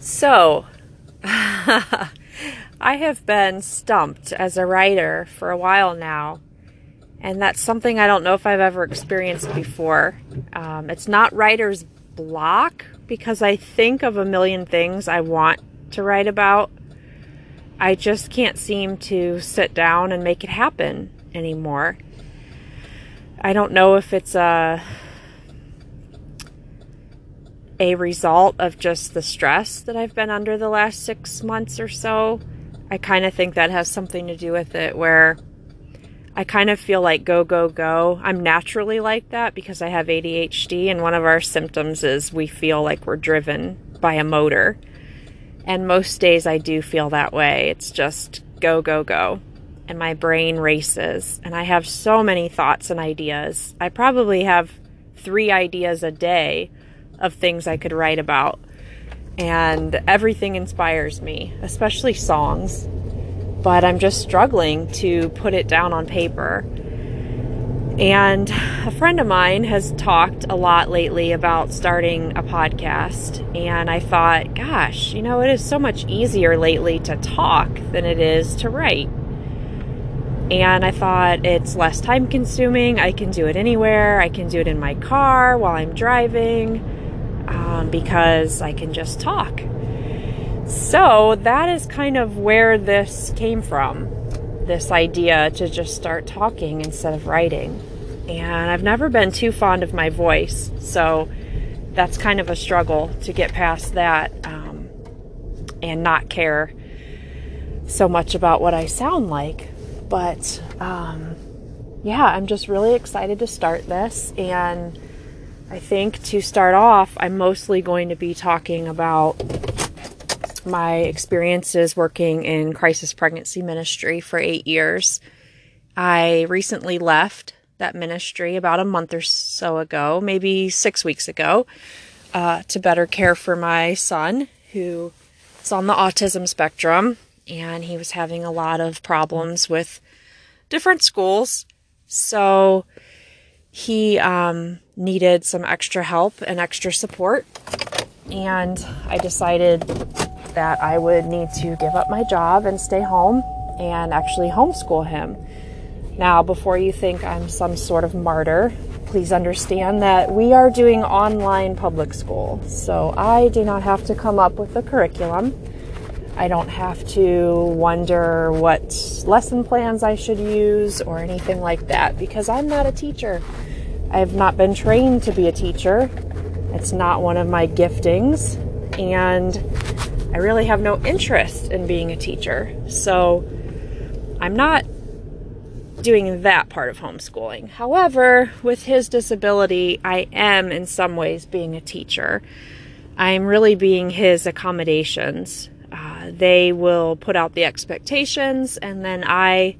So, I have been stumped as a writer for a while now, and that's something I don't know if I've ever experienced before. Um, it's not writer's block because I think of a million things I want to write about. I just can't seem to sit down and make it happen anymore. I don't know if it's a a result of just the stress that I've been under the last six months or so. I kind of think that has something to do with it, where I kind of feel like go, go, go. I'm naturally like that because I have ADHD, and one of our symptoms is we feel like we're driven by a motor. And most days I do feel that way. It's just go, go, go. And my brain races, and I have so many thoughts and ideas. I probably have three ideas a day of things I could write about. And everything inspires me, especially songs. But I'm just struggling to put it down on paper. And a friend of mine has talked a lot lately about starting a podcast. And I thought, gosh, you know, it is so much easier lately to talk than it is to write. And I thought it's less time consuming. I can do it anywhere. I can do it in my car while I'm driving um, because I can just talk. So that is kind of where this came from this idea to just start talking instead of writing. And I've never been too fond of my voice, so that's kind of a struggle to get past that um, and not care so much about what I sound like. But um, yeah, I'm just really excited to start this and I think to start off, I'm mostly going to be talking about my experiences working in crisis pregnancy ministry for eight years. I recently left that ministry about a month or so ago, maybe six weeks ago, uh, to better care for my son who is on the autism spectrum and he was having a lot of problems with different schools. So he um, needed some extra help and extra support. And I decided that I would need to give up my job and stay home and actually homeschool him. Now, before you think I'm some sort of martyr, please understand that we are doing online public school. So I do not have to come up with a curriculum. I don't have to wonder what lesson plans I should use or anything like that because I'm not a teacher. I have not been trained to be a teacher. It's not one of my giftings, and I really have no interest in being a teacher. So I'm not doing that part of homeschooling. However, with his disability, I am in some ways being a teacher. I'm really being his accommodations. They will put out the expectations, and then I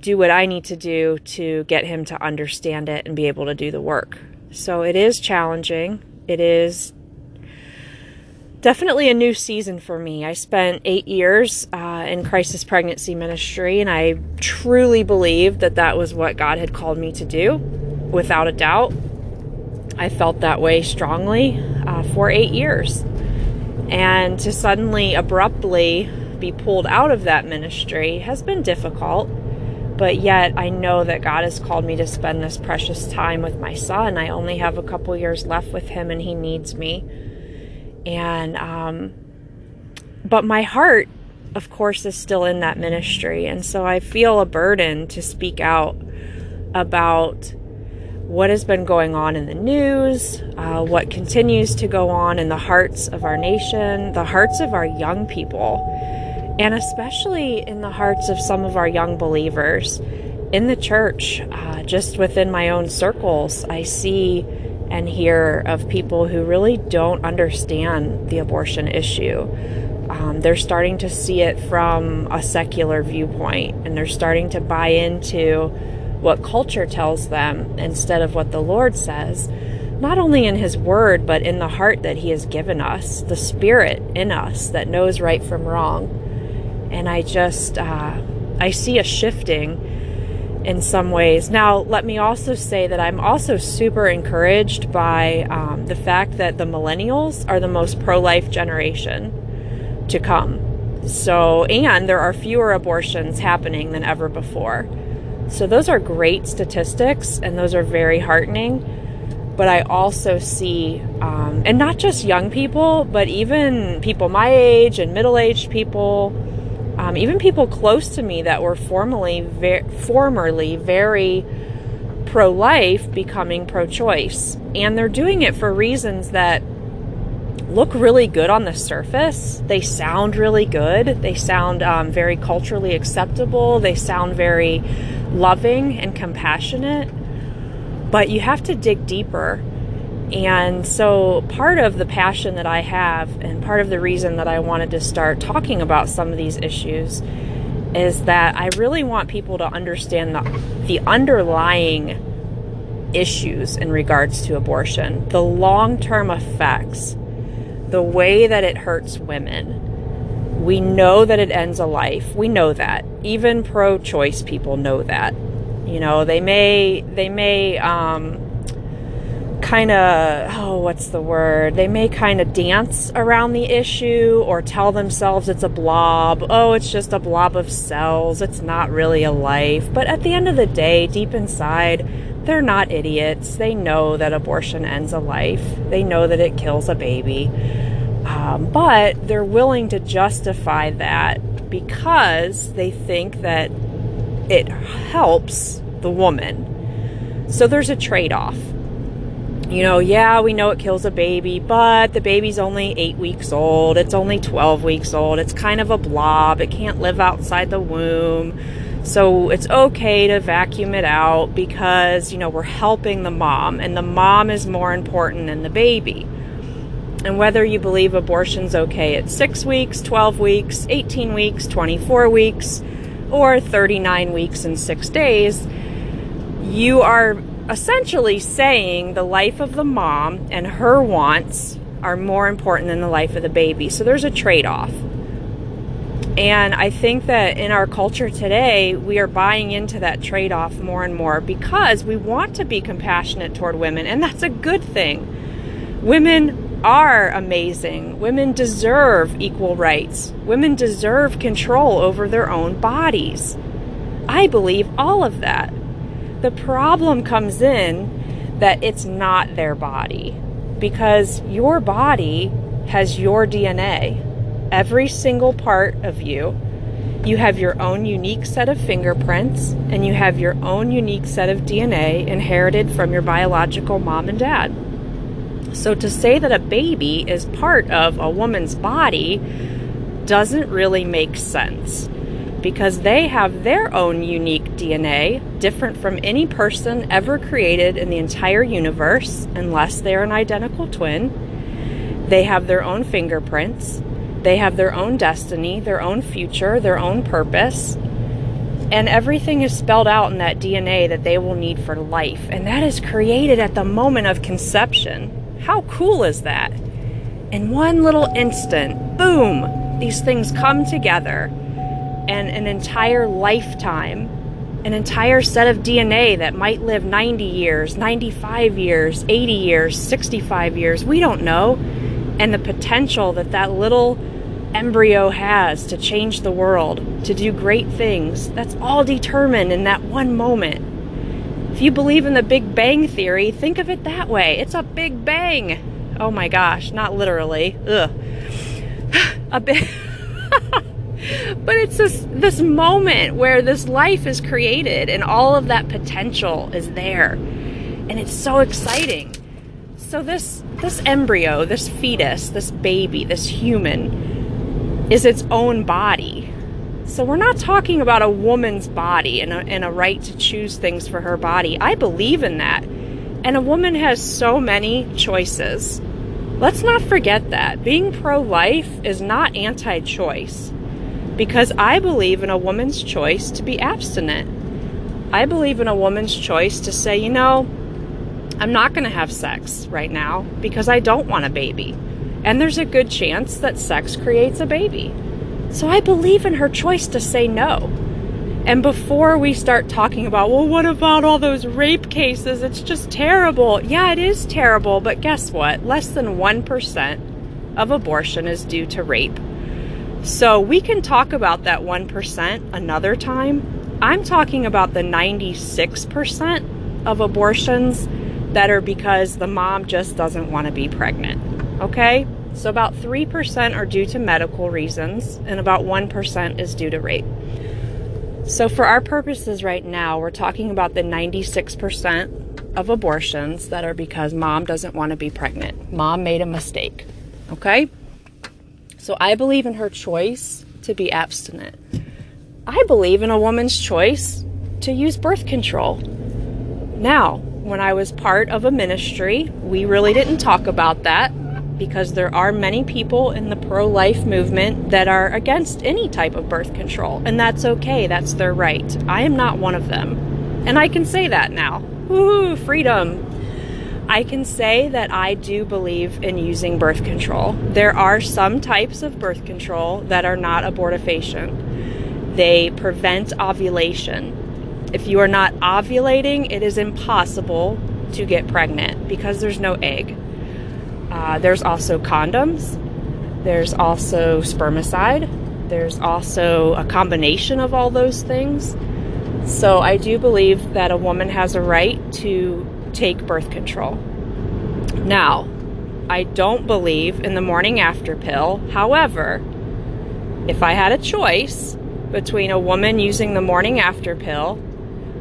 do what I need to do to get him to understand it and be able to do the work. So it is challenging. It is definitely a new season for me. I spent eight years uh, in crisis pregnancy ministry, and I truly believe that that was what God had called me to do, without a doubt. I felt that way strongly uh, for eight years. And to suddenly, abruptly be pulled out of that ministry has been difficult but yet I know that God has called me to spend this precious time with my son. I only have a couple years left with him and he needs me. And, um, but my heart, of course, is still in that ministry. And so I feel a burden to speak out about what has been going on in the news, uh, what continues to go on in the hearts of our nation, the hearts of our young people and especially in the hearts of some of our young believers in the church, uh, just within my own circles, I see and hear of people who really don't understand the abortion issue. Um, they're starting to see it from a secular viewpoint and they're starting to buy into what culture tells them instead of what the Lord says, not only in His Word, but in the heart that He has given us, the Spirit in us that knows right from wrong and I just uh, I see a shifting in some ways. Now, let me also say that I'm also super encouraged by um, the fact that the millennials are the most pro life generation to come. So, and there are fewer abortions happening than ever before. So, those are great statistics and those are very heartening. But I also see, um, and not just young people, but even people my age and middle aged people um, even people close to me that were formerly, ver- formerly very pro life becoming pro choice. And they're doing it for reasons that look really good on the surface. They sound really good. They sound um, very culturally acceptable. They sound very loving and compassionate. But you have to dig deeper and so, part of the passion that I have, and part of the reason that I wanted to start talking about some of these issues, is that I really want people to understand the, the underlying issues in regards to abortion, the long term effects, the way that it hurts women. We know that it ends a life. We know that. Even pro choice people know that. You know, they may, they may, um, kind of, oh, what's the word? They may kind of dance around the issue or tell themselves it's a blob. Oh, it's just a blob of cells. It's not really a life. But at the end of the day, deep inside, they're not idiots. They know that abortion ends a life, they know that it kills a baby. Um, but they're willing to justify that because they think that it helps the woman. So there's a trade off you know, yeah, we know it kills a baby, but the baby's only eight weeks old. It's only 12 weeks old. It's kind of a blob. It can't live outside the womb. So it's okay to vacuum it out because, you know, we're helping the mom, and the mom is more important than the baby. And whether you believe abortion's okay at six weeks, 12 weeks, 18 weeks, 24 weeks, or 39 weeks and six days, you are essentially saying the life of the mom and her wants are more important than the life of the baby. So there's a trade off. And I think that in our culture today, we are buying into that trade off more and more because we want to be compassionate toward women, and that's a good thing. Women are amazing. Women deserve equal rights. Women deserve control over their own bodies. I believe all of that. The problem comes in that it's not their body because your body has your DNA. Every single part of you. You have your own unique set of fingerprints and you have your own unique set of DNA inherited from your biological mom and dad. So to say that a baby is part of a woman's body doesn't really make sense because they have their own unique DNA, different from any person ever created in the entire universe, unless they're an identical twin. They have their own fingerprints, they have their own destiny, their own future, their own purpose. And everything is spelled out in that DNA that they will need for life. And that is created at the moment of conception. How cool is that? In one little instant, boom, these things come together and an entire lifetime, an entire set of DNA that might live 90 years, 95 years, 80 years, 65 years, we don't know. And the potential that that little embryo has to change the world, to do great things, that's all determined in that one moment. If you believe in the Big Bang Theory, think of it that way. It's a Big Bang. Oh my gosh, not literally. Ugh. a big. but it's this this moment where this life is created and all of that potential is there and it's so exciting so this this embryo this fetus this baby this human is its own body so we're not talking about a woman's body and a, and a right to choose things for her body i believe in that and a woman has so many choices let's not forget that being pro-life is not anti-choice because I believe in a woman's choice to be abstinent. I believe in a woman's choice to say, you know, I'm not going to have sex right now because I don't want a baby. And there's a good chance that sex creates a baby. So I believe in her choice to say no. And before we start talking about, well, what about all those rape cases? It's just terrible. Yeah, it is terrible, but guess what? Less than 1% of abortion is due to rape. So we can talk about that 1% another time. I'm talking about the 96% of abortions that are because the mom just doesn't want to be pregnant. Okay? So about 3% are due to medical reasons, and about 1% is due to rape. So, for our purposes right now, we're talking about the 96% of abortions that are because mom doesn't want to be pregnant. Mom made a mistake. Okay? So, I believe in her choice to be abstinent. I believe in a woman's choice to use birth control. Now, when I was part of a ministry, we really didn't talk about that because there are many people in the pro life movement that are against any type of birth control, and that's okay, that's their right. I am not one of them. And I can say that now. Woohoo, freedom. I can say that I do believe in using birth control. There are some types of birth control that are not abortifacient. They prevent ovulation. If you are not ovulating, it is impossible to get pregnant because there's no egg. Uh, there's also condoms. There's also spermicide. There's also a combination of all those things. So I do believe that a woman has a right to take birth control. Now, I don't believe in the morning after pill. However, if I had a choice between a woman using the morning after pill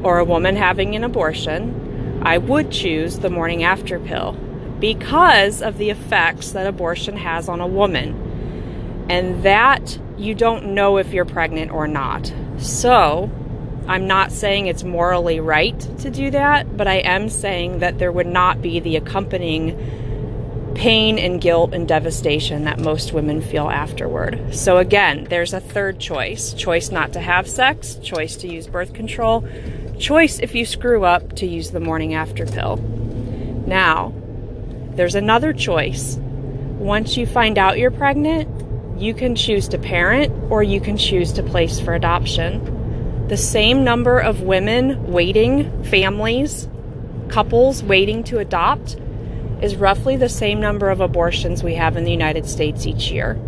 or a woman having an abortion, I would choose the morning after pill because of the effects that abortion has on a woman. And that you don't know if you're pregnant or not. So, I'm not saying it's morally right to do that, but I am saying that there would not be the accompanying pain and guilt and devastation that most women feel afterward. So, again, there's a third choice choice not to have sex, choice to use birth control, choice if you screw up to use the morning after pill. Now, there's another choice. Once you find out you're pregnant, you can choose to parent or you can choose to place for adoption. The same number of women waiting, families, couples waiting to adopt, is roughly the same number of abortions we have in the United States each year.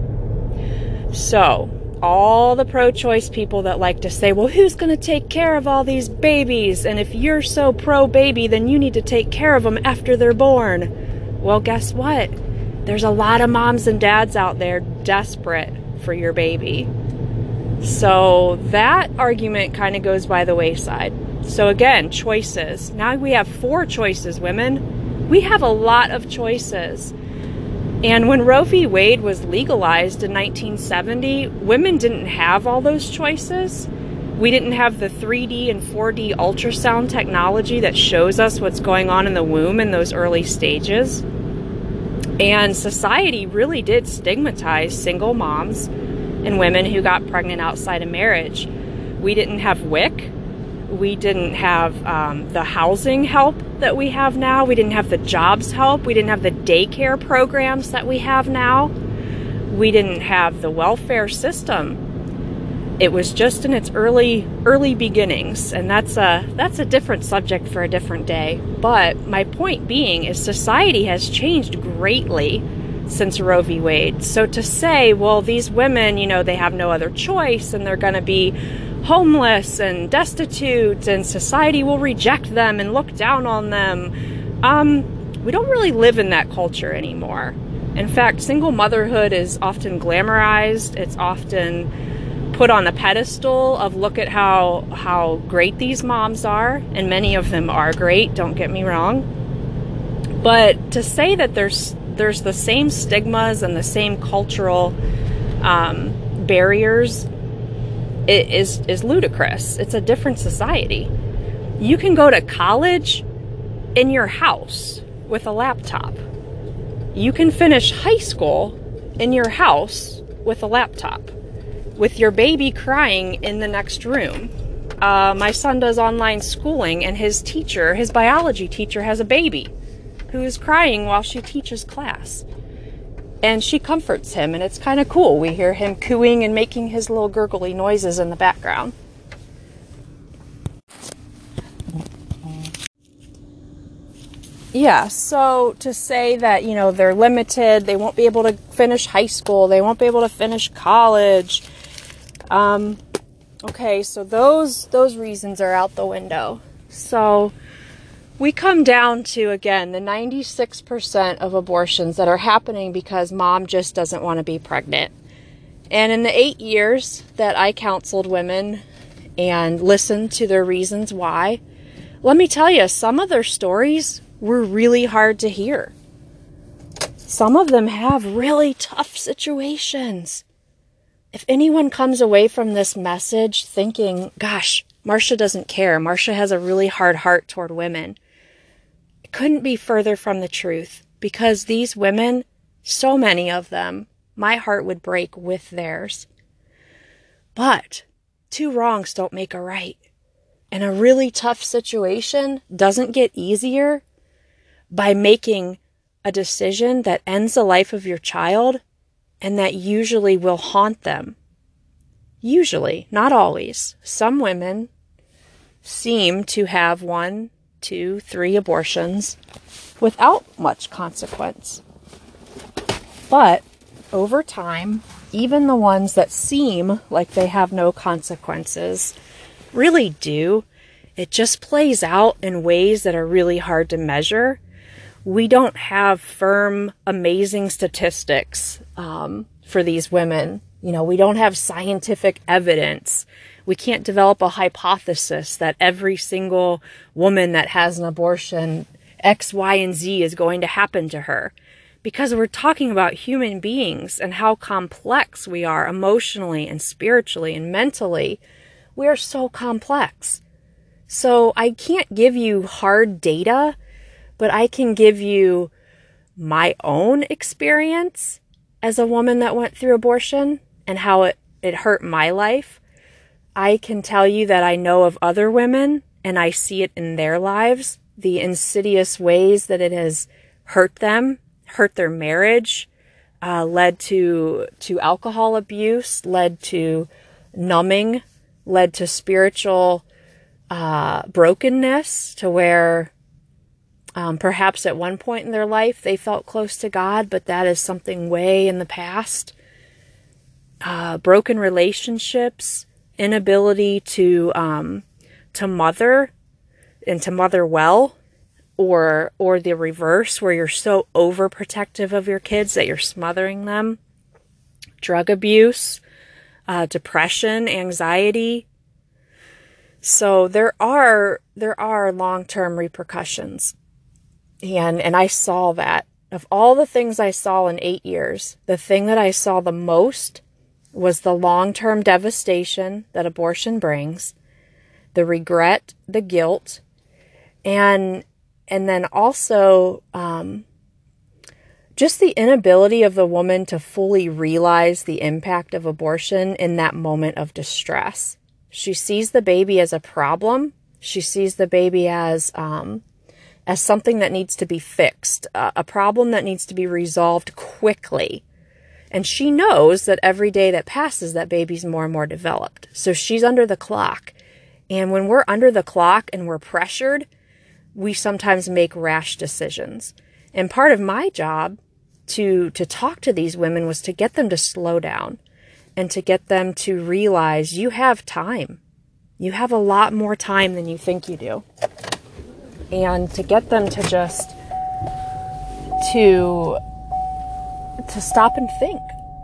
So, all the pro choice people that like to say, well, who's going to take care of all these babies? And if you're so pro baby, then you need to take care of them after they're born. Well, guess what? There's a lot of moms and dads out there desperate for your baby. So that argument kind of goes by the wayside. So again, choices. Now we have four choices, women. We have a lot of choices. And when Roe v. Wade was legalized in 1970, women didn't have all those choices. We didn't have the 3D and 4D ultrasound technology that shows us what's going on in the womb in those early stages. And society really did stigmatize single moms and women who got pregnant outside of marriage. We didn't have WIC. We didn't have um, the housing help that we have now. We didn't have the jobs help. We didn't have the daycare programs that we have now. We didn't have the welfare system it was just in its early early beginnings and that's a that's a different subject for a different day but my point being is society has changed greatly since Roe v. Wade. So to say, well, these women, you know, they have no other choice and they're going to be homeless and destitute and society will reject them and look down on them. Um, we don't really live in that culture anymore. In fact, single motherhood is often glamorized. It's often put on a pedestal of look at how how great these moms are and many of them are great don't get me wrong. But to say that there's there's the same stigmas and the same cultural um, barriers is is ludicrous. It's a different society. You can go to college in your house with a laptop. You can finish high school in your house with a laptop with your baby crying in the next room. Uh, my son does online schooling, and his teacher, his biology teacher, has a baby who is crying while she teaches class. And she comforts him, and it's kind of cool. We hear him cooing and making his little gurgly noises in the background. Yeah, so to say that, you know, they're limited, they won't be able to finish high school, they won't be able to finish college, um, okay, so those those reasons are out the window. So we come down to again the 96% of abortions that are happening because mom just doesn't want to be pregnant. And in the 8 years that I counseled women and listened to their reasons why, let me tell you, some of their stories were really hard to hear. Some of them have really tough situations. If anyone comes away from this message thinking, gosh, Marsha doesn't care, Marsha has a really hard heart toward women, it couldn't be further from the truth because these women, so many of them, my heart would break with theirs. But two wrongs don't make a right. And a really tough situation doesn't get easier by making a decision that ends the life of your child and that usually will haunt them. Usually, not always. Some women seem to have one, two, three abortions without much consequence. But over time, even the ones that seem like they have no consequences really do. It just plays out in ways that are really hard to measure we don't have firm, amazing statistics um, for these women. You know, we don't have scientific evidence. We can't develop a hypothesis that every single woman that has an abortion, X, Y, and Z is going to happen to her. Because we're talking about human beings and how complex we are emotionally and spiritually and mentally. We are so complex. So I can't give you hard data but I can give you my own experience as a woman that went through abortion and how it, it hurt my life. I can tell you that I know of other women and I see it in their lives, the insidious ways that it has hurt them, hurt their marriage, uh, led to to alcohol abuse, led to numbing, led to spiritual uh, brokenness, to where um, perhaps at one point in their life they felt close to God, but that is something way in the past. Uh, broken relationships, inability to um, to mother and to mother well, or or the reverse, where you're so overprotective of your kids that you're smothering them. Drug abuse, uh, depression, anxiety. So there are there are long term repercussions and and I saw that of all the things I saw in 8 years, the thing that I saw the most was the long-term devastation that abortion brings, the regret, the guilt, and and then also um, just the inability of the woman to fully realize the impact of abortion in that moment of distress. She sees the baby as a problem. She sees the baby as um, as something that needs to be fixed, a problem that needs to be resolved quickly. And she knows that every day that passes, that baby's more and more developed. So she's under the clock. And when we're under the clock and we're pressured, we sometimes make rash decisions. And part of my job to, to talk to these women was to get them to slow down and to get them to realize you have time. You have a lot more time than you think you do and to get them to just to to stop and think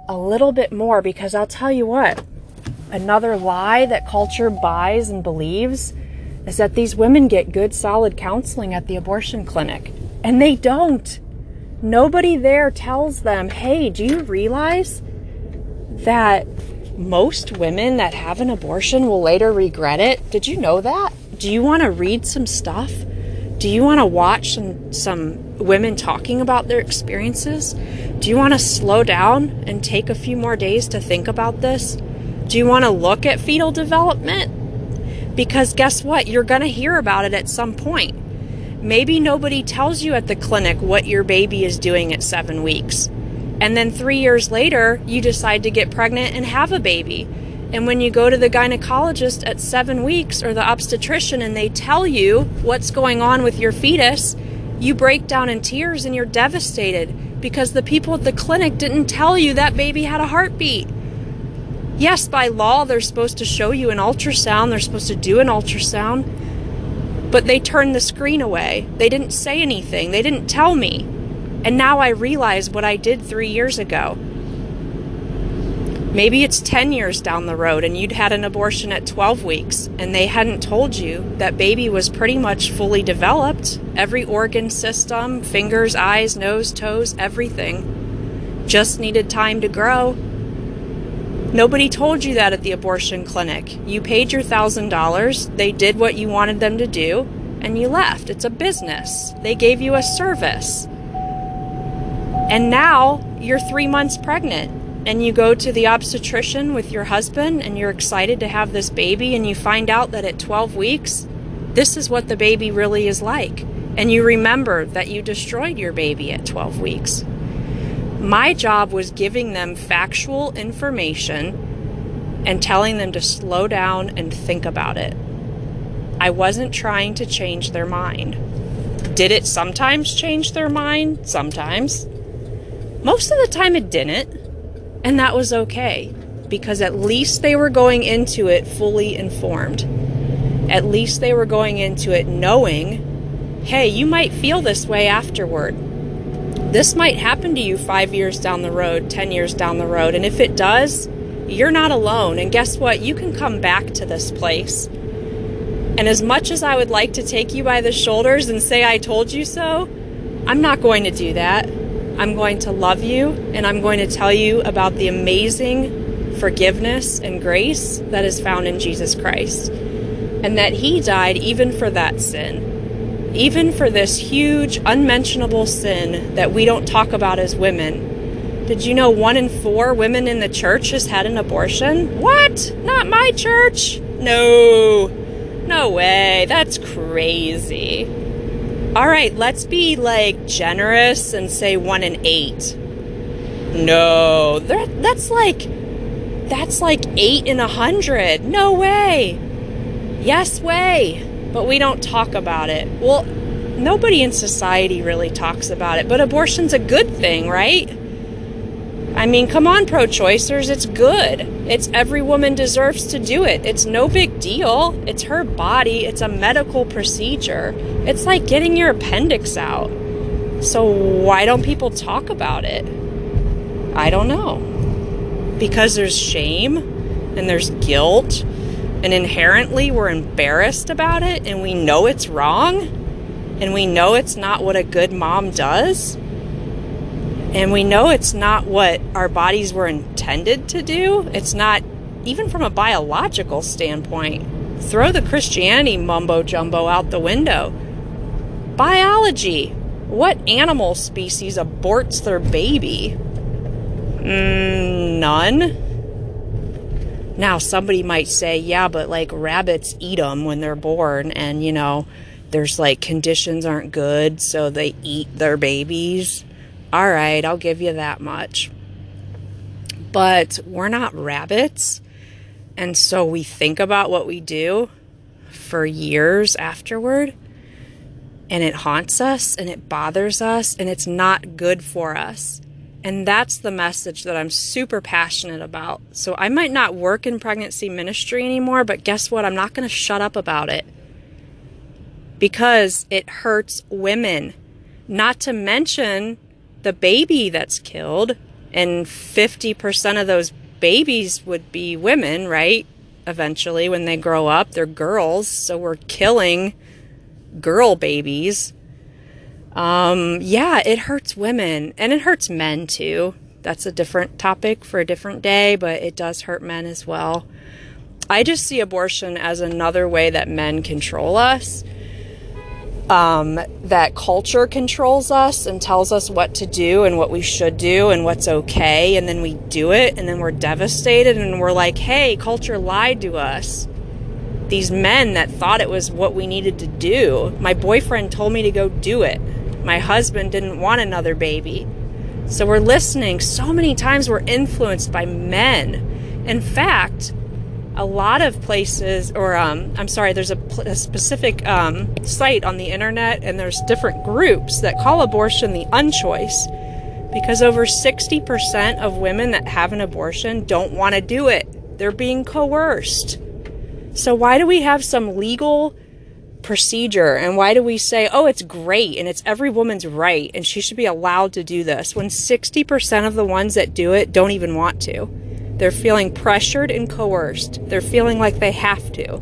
a little bit more because I'll tell you what another lie that culture buys and believes is that these women get good solid counseling at the abortion clinic and they don't. Nobody there tells them hey do you realize that most women that have an abortion will later regret it? Did you know that? Do you want to read some stuff do you want to watch some, some women talking about their experiences? Do you want to slow down and take a few more days to think about this? Do you want to look at fetal development? Because guess what? You're going to hear about it at some point. Maybe nobody tells you at the clinic what your baby is doing at seven weeks. And then three years later, you decide to get pregnant and have a baby. And when you go to the gynecologist at seven weeks or the obstetrician and they tell you what's going on with your fetus, You break down in tears and you're devastated because the people at the clinic didn't tell you that baby had a heartbeat. Yes, by law, they're supposed to show you an ultrasound, they're supposed to do an ultrasound, but they turned the screen away. They didn't say anything, they didn't tell me. And now I realize what I did three years ago. Maybe it's 10 years down the road and you'd had an abortion at 12 weeks and they hadn't told you that baby was pretty much fully developed. Every organ system, fingers, eyes, nose, toes, everything. Just needed time to grow. Nobody told you that at the abortion clinic. You paid your $1,000, they did what you wanted them to do, and you left. It's a business. They gave you a service. And now you're three months pregnant and you go to the obstetrician with your husband and you're excited to have this baby and you find out that at 12 weeks this is what the baby really is like. And you remember that you destroyed your baby at 12 weeks. My job was giving them factual information and telling them to slow down and think about it. I wasn't trying to change their mind. Did it sometimes change their mind? Sometimes. Most of the time it didn't and that was okay because at least they were going into it fully informed. At least they were going into it knowing, hey, you might feel this way afterward. This might happen to you five years down the road, 10 years down the road. And if it does, you're not alone. And guess what? You can come back to this place. And as much as I would like to take you by the shoulders and say, I told you so, I'm not going to do that. I'm going to love you and I'm going to tell you about the amazing forgiveness and grace that is found in Jesus Christ. And that He died even for that sin, even for this huge, unmentionable sin that we don't talk about as women. Did you know one in four women in the church has had an abortion? What? Not my church? No. No way. That's crazy. All right, let's be like generous and say one in eight. No, that's like that's like eight in a hundred. No way. Yes way. But we don't talk about it. Well, nobody in society really talks about it. But abortion's a good thing, right? I mean, come on, pro choicers, it's good. It's every woman deserves to do it. It's no big deal. It's her body, it's a medical procedure. It's like getting your appendix out. So, why don't people talk about it? I don't know. Because there's shame and there's guilt, and inherently we're embarrassed about it, and we know it's wrong, and we know it's not what a good mom does and we know it's not what our bodies were intended to do. It's not, even from a biological standpoint. Throw the Christianity mumbo jumbo out the window. Biology. What animal species aborts their baby? Mm, none. Now, somebody might say, yeah, but like rabbits eat them when they're born, and you know, there's like conditions aren't good, so they eat their babies. All right, I'll give you that much. But we're not rabbits. And so we think about what we do for years afterward. And it haunts us and it bothers us and it's not good for us. And that's the message that I'm super passionate about. So I might not work in pregnancy ministry anymore, but guess what? I'm not going to shut up about it because it hurts women. Not to mention the baby that's killed, and 50% of those babies would be women, right? Eventually, when they grow up, they're girls, so we're killing girl babies. Um, yeah, it hurts women and it hurts men too. That's a different topic for a different day, but it does hurt men as well. I just see abortion as another way that men control us um, that culture controls us and tells us what to do and what we should do and what's okay. And then we do it and then we're devastated and we're like, hey, culture lied to us. These men that thought it was what we needed to do. My boyfriend told me to go do it. My husband didn't want another baby. So we're listening. So many times we're influenced by men. In fact, a lot of places, or um, I'm sorry, there's a, a specific um, site on the internet, and there's different groups that call abortion the unchoice because over 60% of women that have an abortion don't want to do it. They're being coerced. So, why do we have some legal procedure and why do we say, oh, it's great and it's every woman's right and she should be allowed to do this when 60% of the ones that do it don't even want to? They're feeling pressured and coerced. They're feeling like they have to.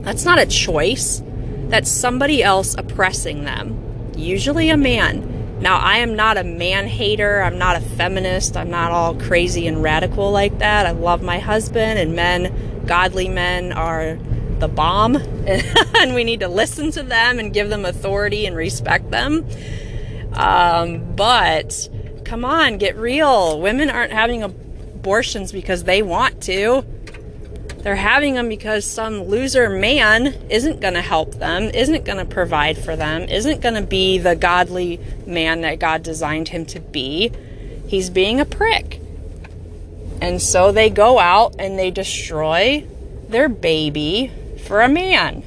That's not a choice. That's somebody else oppressing them, usually a man. Now, I am not a man hater. I'm not a feminist. I'm not all crazy and radical like that. I love my husband, and men, godly men, are the bomb. and we need to listen to them and give them authority and respect them. Um, but come on, get real. Women aren't having a abortions because they want to. They're having them because some loser man isn't going to help them, isn't going to provide for them, isn't going to be the godly man that God designed him to be. He's being a prick. And so they go out and they destroy their baby for a man.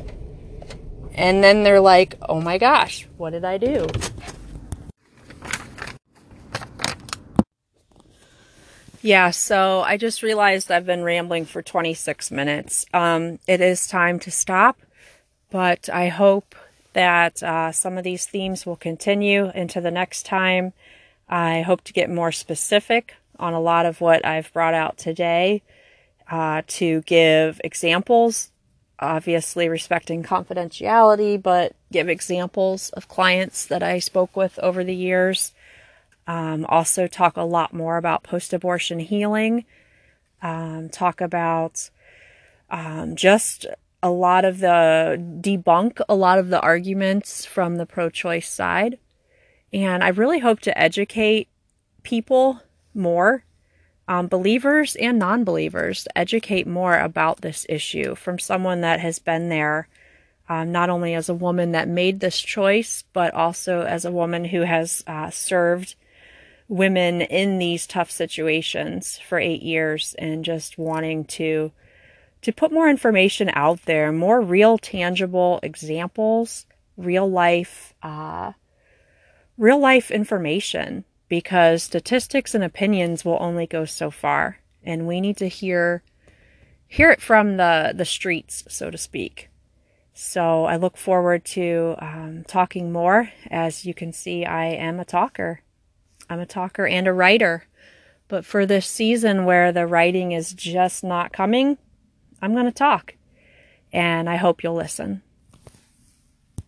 And then they're like, oh my gosh, what did I do? Yeah, so I just realized I've been rambling for 26 minutes. Um, it is time to stop, but I hope that uh, some of these themes will continue into the next time. I hope to get more specific on a lot of what I've brought out today uh, to give examples, obviously respecting confidentiality, but give examples of clients that I spoke with over the years um, also, talk a lot more about post abortion healing. Um, talk about um, just a lot of the debunk a lot of the arguments from the pro choice side. And I really hope to educate people more, um, believers and non believers, educate more about this issue from someone that has been there, um, not only as a woman that made this choice, but also as a woman who has uh, served women in these tough situations for eight years and just wanting to to put more information out there, more real, tangible examples, real life, uh, real life information, because statistics and opinions will only go so far, and we need to hear hear it from the the streets, so to speak. So I look forward to um, talking more. As you can see, I am a talker. I'm a talker and a writer. But for this season where the writing is just not coming, I'm going to talk. And I hope you'll listen.